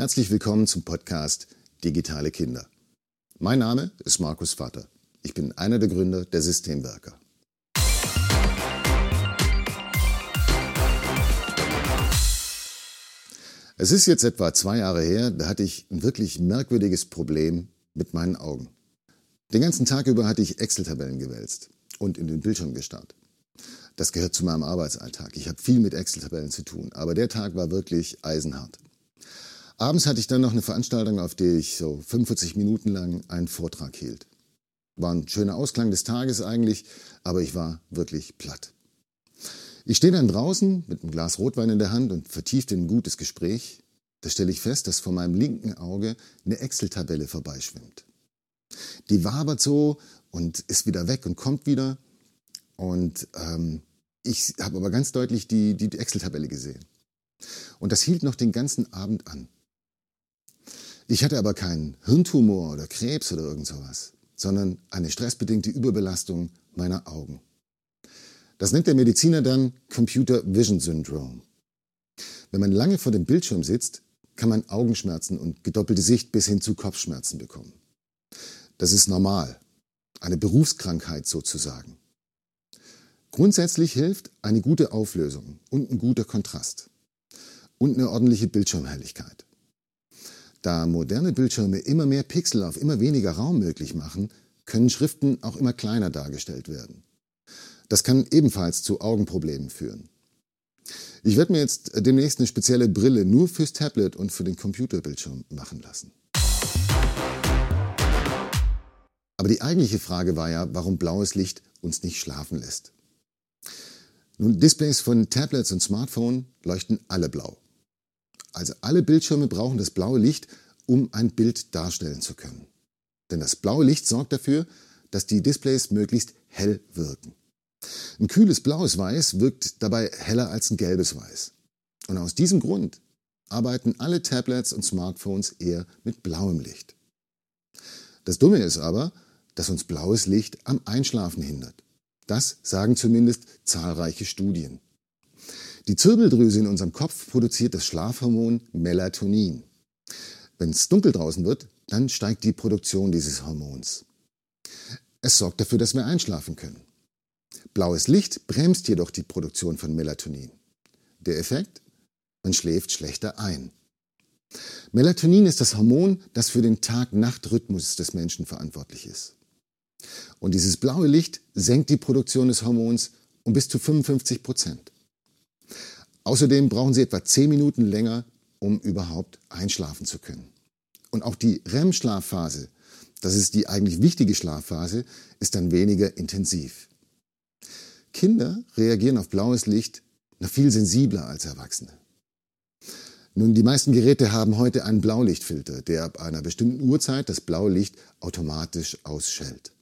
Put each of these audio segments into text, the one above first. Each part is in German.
Herzlich willkommen zum Podcast Digitale Kinder. Mein Name ist Markus Vater. Ich bin einer der Gründer der Systemwerker. Es ist jetzt etwa zwei Jahre her, da hatte ich ein wirklich merkwürdiges Problem mit meinen Augen. Den ganzen Tag über hatte ich Excel-Tabellen gewälzt und in den Bildschirm gestarrt. Das gehört zu meinem Arbeitsalltag. Ich habe viel mit Excel-Tabellen zu tun, aber der Tag war wirklich eisenhart. Abends hatte ich dann noch eine Veranstaltung, auf der ich so 45 Minuten lang einen Vortrag hielt. War ein schöner Ausklang des Tages eigentlich, aber ich war wirklich platt. Ich stehe dann draußen mit einem Glas Rotwein in der Hand und vertieft in ein gutes Gespräch. Da stelle ich fest, dass vor meinem linken Auge eine Excel-Tabelle vorbeischwimmt. Die wabert so und ist wieder weg und kommt wieder. Und ähm, ich habe aber ganz deutlich die, die Excel-Tabelle gesehen. Und das hielt noch den ganzen Abend an. Ich hatte aber keinen Hirntumor oder Krebs oder irgend sowas, sondern eine stressbedingte Überbelastung meiner Augen. Das nennt der Mediziner dann Computer Vision Syndrome. Wenn man lange vor dem Bildschirm sitzt, kann man Augenschmerzen und gedoppelte Sicht bis hin zu Kopfschmerzen bekommen. Das ist normal, eine Berufskrankheit sozusagen. Grundsätzlich hilft eine gute Auflösung und ein guter Kontrast und eine ordentliche Bildschirmhelligkeit. Da moderne Bildschirme immer mehr Pixel auf immer weniger Raum möglich machen, können Schriften auch immer kleiner dargestellt werden. Das kann ebenfalls zu Augenproblemen führen. Ich werde mir jetzt demnächst eine spezielle Brille nur fürs Tablet und für den Computerbildschirm machen lassen. Aber die eigentliche Frage war ja, warum blaues Licht uns nicht schlafen lässt. Nun, Displays von Tablets und Smartphone leuchten alle blau. Also alle Bildschirme brauchen das blaue Licht, um ein Bild darstellen zu können. Denn das blaue Licht sorgt dafür, dass die Displays möglichst hell wirken. Ein kühles blaues Weiß wirkt dabei heller als ein gelbes Weiß. Und aus diesem Grund arbeiten alle Tablets und Smartphones eher mit blauem Licht. Das Dumme ist aber, dass uns blaues Licht am Einschlafen hindert. Das sagen zumindest zahlreiche Studien. Die Zirbeldrüse in unserem Kopf produziert das Schlafhormon Melatonin. Wenn es dunkel draußen wird, dann steigt die Produktion dieses Hormons. Es sorgt dafür, dass wir einschlafen können. Blaues Licht bremst jedoch die Produktion von Melatonin. Der Effekt? Man schläft schlechter ein. Melatonin ist das Hormon, das für den Tag-Nacht-Rhythmus des Menschen verantwortlich ist. Und dieses blaue Licht senkt die Produktion des Hormons um bis zu 55 Prozent. Außerdem brauchen Sie etwa 10 Minuten länger, um überhaupt einschlafen zu können. Und auch die REM-Schlafphase, das ist die eigentlich wichtige Schlafphase, ist dann weniger intensiv. Kinder reagieren auf blaues Licht noch viel sensibler als Erwachsene. Nun, die meisten Geräte haben heute einen Blaulichtfilter, der ab einer bestimmten Uhrzeit das blaue Licht automatisch ausschält.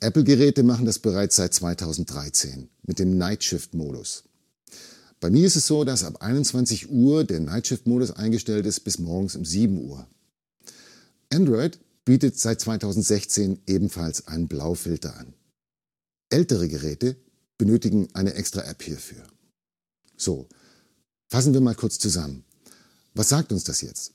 Apple-Geräte machen das bereits seit 2013 mit dem Nightshift-Modus. Bei mir ist es so, dass ab 21 Uhr der Nightshift-Modus eingestellt ist bis morgens um 7 Uhr. Android bietet seit 2016 ebenfalls einen Blaufilter an. Ältere Geräte benötigen eine extra App hierfür. So, fassen wir mal kurz zusammen. Was sagt uns das jetzt?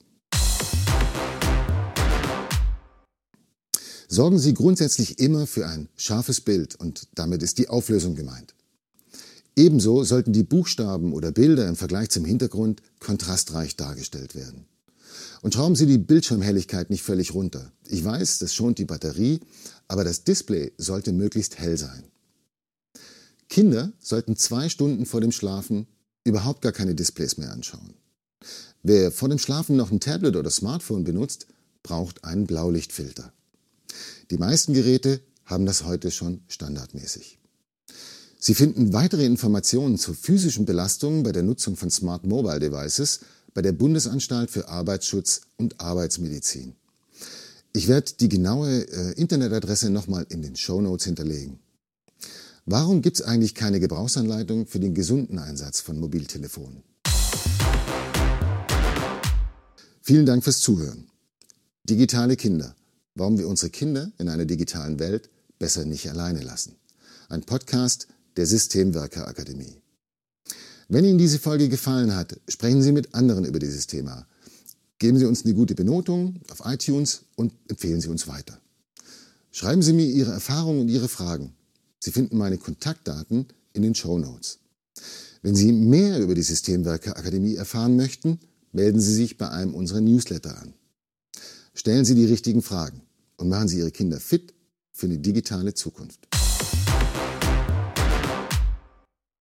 Sorgen Sie grundsätzlich immer für ein scharfes Bild und damit ist die Auflösung gemeint. Ebenso sollten die Buchstaben oder Bilder im Vergleich zum Hintergrund kontrastreich dargestellt werden. Und schrauben Sie die Bildschirmhelligkeit nicht völlig runter. Ich weiß, das schont die Batterie, aber das Display sollte möglichst hell sein. Kinder sollten zwei Stunden vor dem Schlafen überhaupt gar keine Displays mehr anschauen. Wer vor dem Schlafen noch ein Tablet oder Smartphone benutzt, braucht einen Blaulichtfilter. Die meisten Geräte haben das heute schon standardmäßig. Sie finden weitere Informationen zur physischen Belastung bei der Nutzung von Smart Mobile Devices bei der Bundesanstalt für Arbeitsschutz und Arbeitsmedizin. Ich werde die genaue äh, Internetadresse nochmal in den Show Notes hinterlegen. Warum gibt es eigentlich keine Gebrauchsanleitung für den gesunden Einsatz von Mobiltelefonen? Vielen Dank fürs Zuhören. Digitale Kinder. Warum wir unsere Kinder in einer digitalen Welt besser nicht alleine lassen. Ein Podcast der Systemwerker Akademie. Wenn Ihnen diese Folge gefallen hat, sprechen Sie mit anderen über dieses Thema. Geben Sie uns eine gute Benotung auf iTunes und empfehlen Sie uns weiter. Schreiben Sie mir Ihre Erfahrungen und Ihre Fragen. Sie finden meine Kontaktdaten in den Show Notes. Wenn Sie mehr über die Systemwerke Akademie erfahren möchten, melden Sie sich bei einem unserer Newsletter an. Stellen Sie die richtigen Fragen und machen Sie Ihre Kinder fit für eine digitale Zukunft.